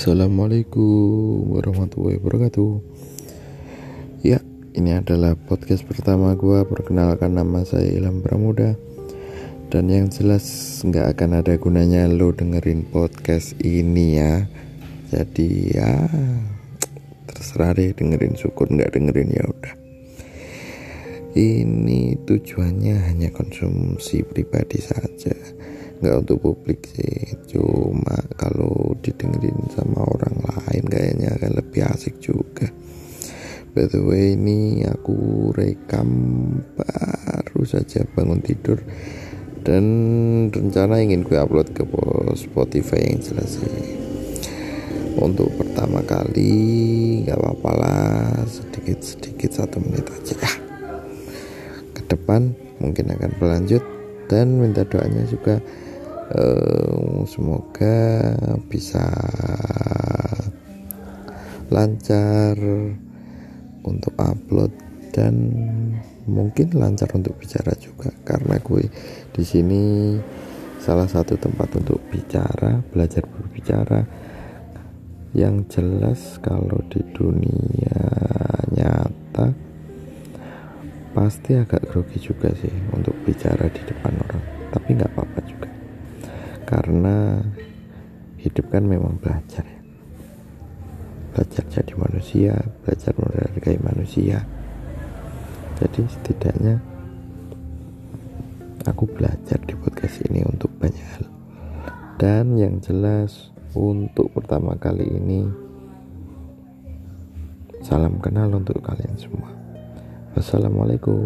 Assalamualaikum warahmatullahi wabarakatuh. Ya, ini adalah podcast pertama gue Perkenalkan nama saya Ilham Pramuda. Dan yang jelas nggak akan ada gunanya lo dengerin podcast ini ya. Jadi ya terserah deh dengerin syukur nggak dengerin ya udah. Ini tujuannya hanya konsumsi pribadi saja. Nggak untuk publik sih. Cuma kalau by the way ini aku rekam baru saja bangun tidur dan rencana ingin gue upload ke Spotify yang jelas sih. Untuk pertama kali nggak apa-apa lah sedikit-sedikit satu menit aja ya ke depan mungkin akan berlanjut dan minta doanya juga uh, semoga bisa lancar untuk upload dan mungkin lancar untuk bicara juga karena gue di sini salah satu tempat untuk bicara belajar berbicara yang jelas kalau di dunia nyata pasti agak grogi juga sih untuk bicara di depan orang tapi nggak apa-apa juga. Karena hidup kan memang belajar ya belajar jadi manusia belajar menghargai manusia. Jadi setidaknya aku belajar di podcast ini untuk banyak hal. Dan yang jelas untuk pertama kali ini salam kenal untuk kalian semua. Wassalamualaikum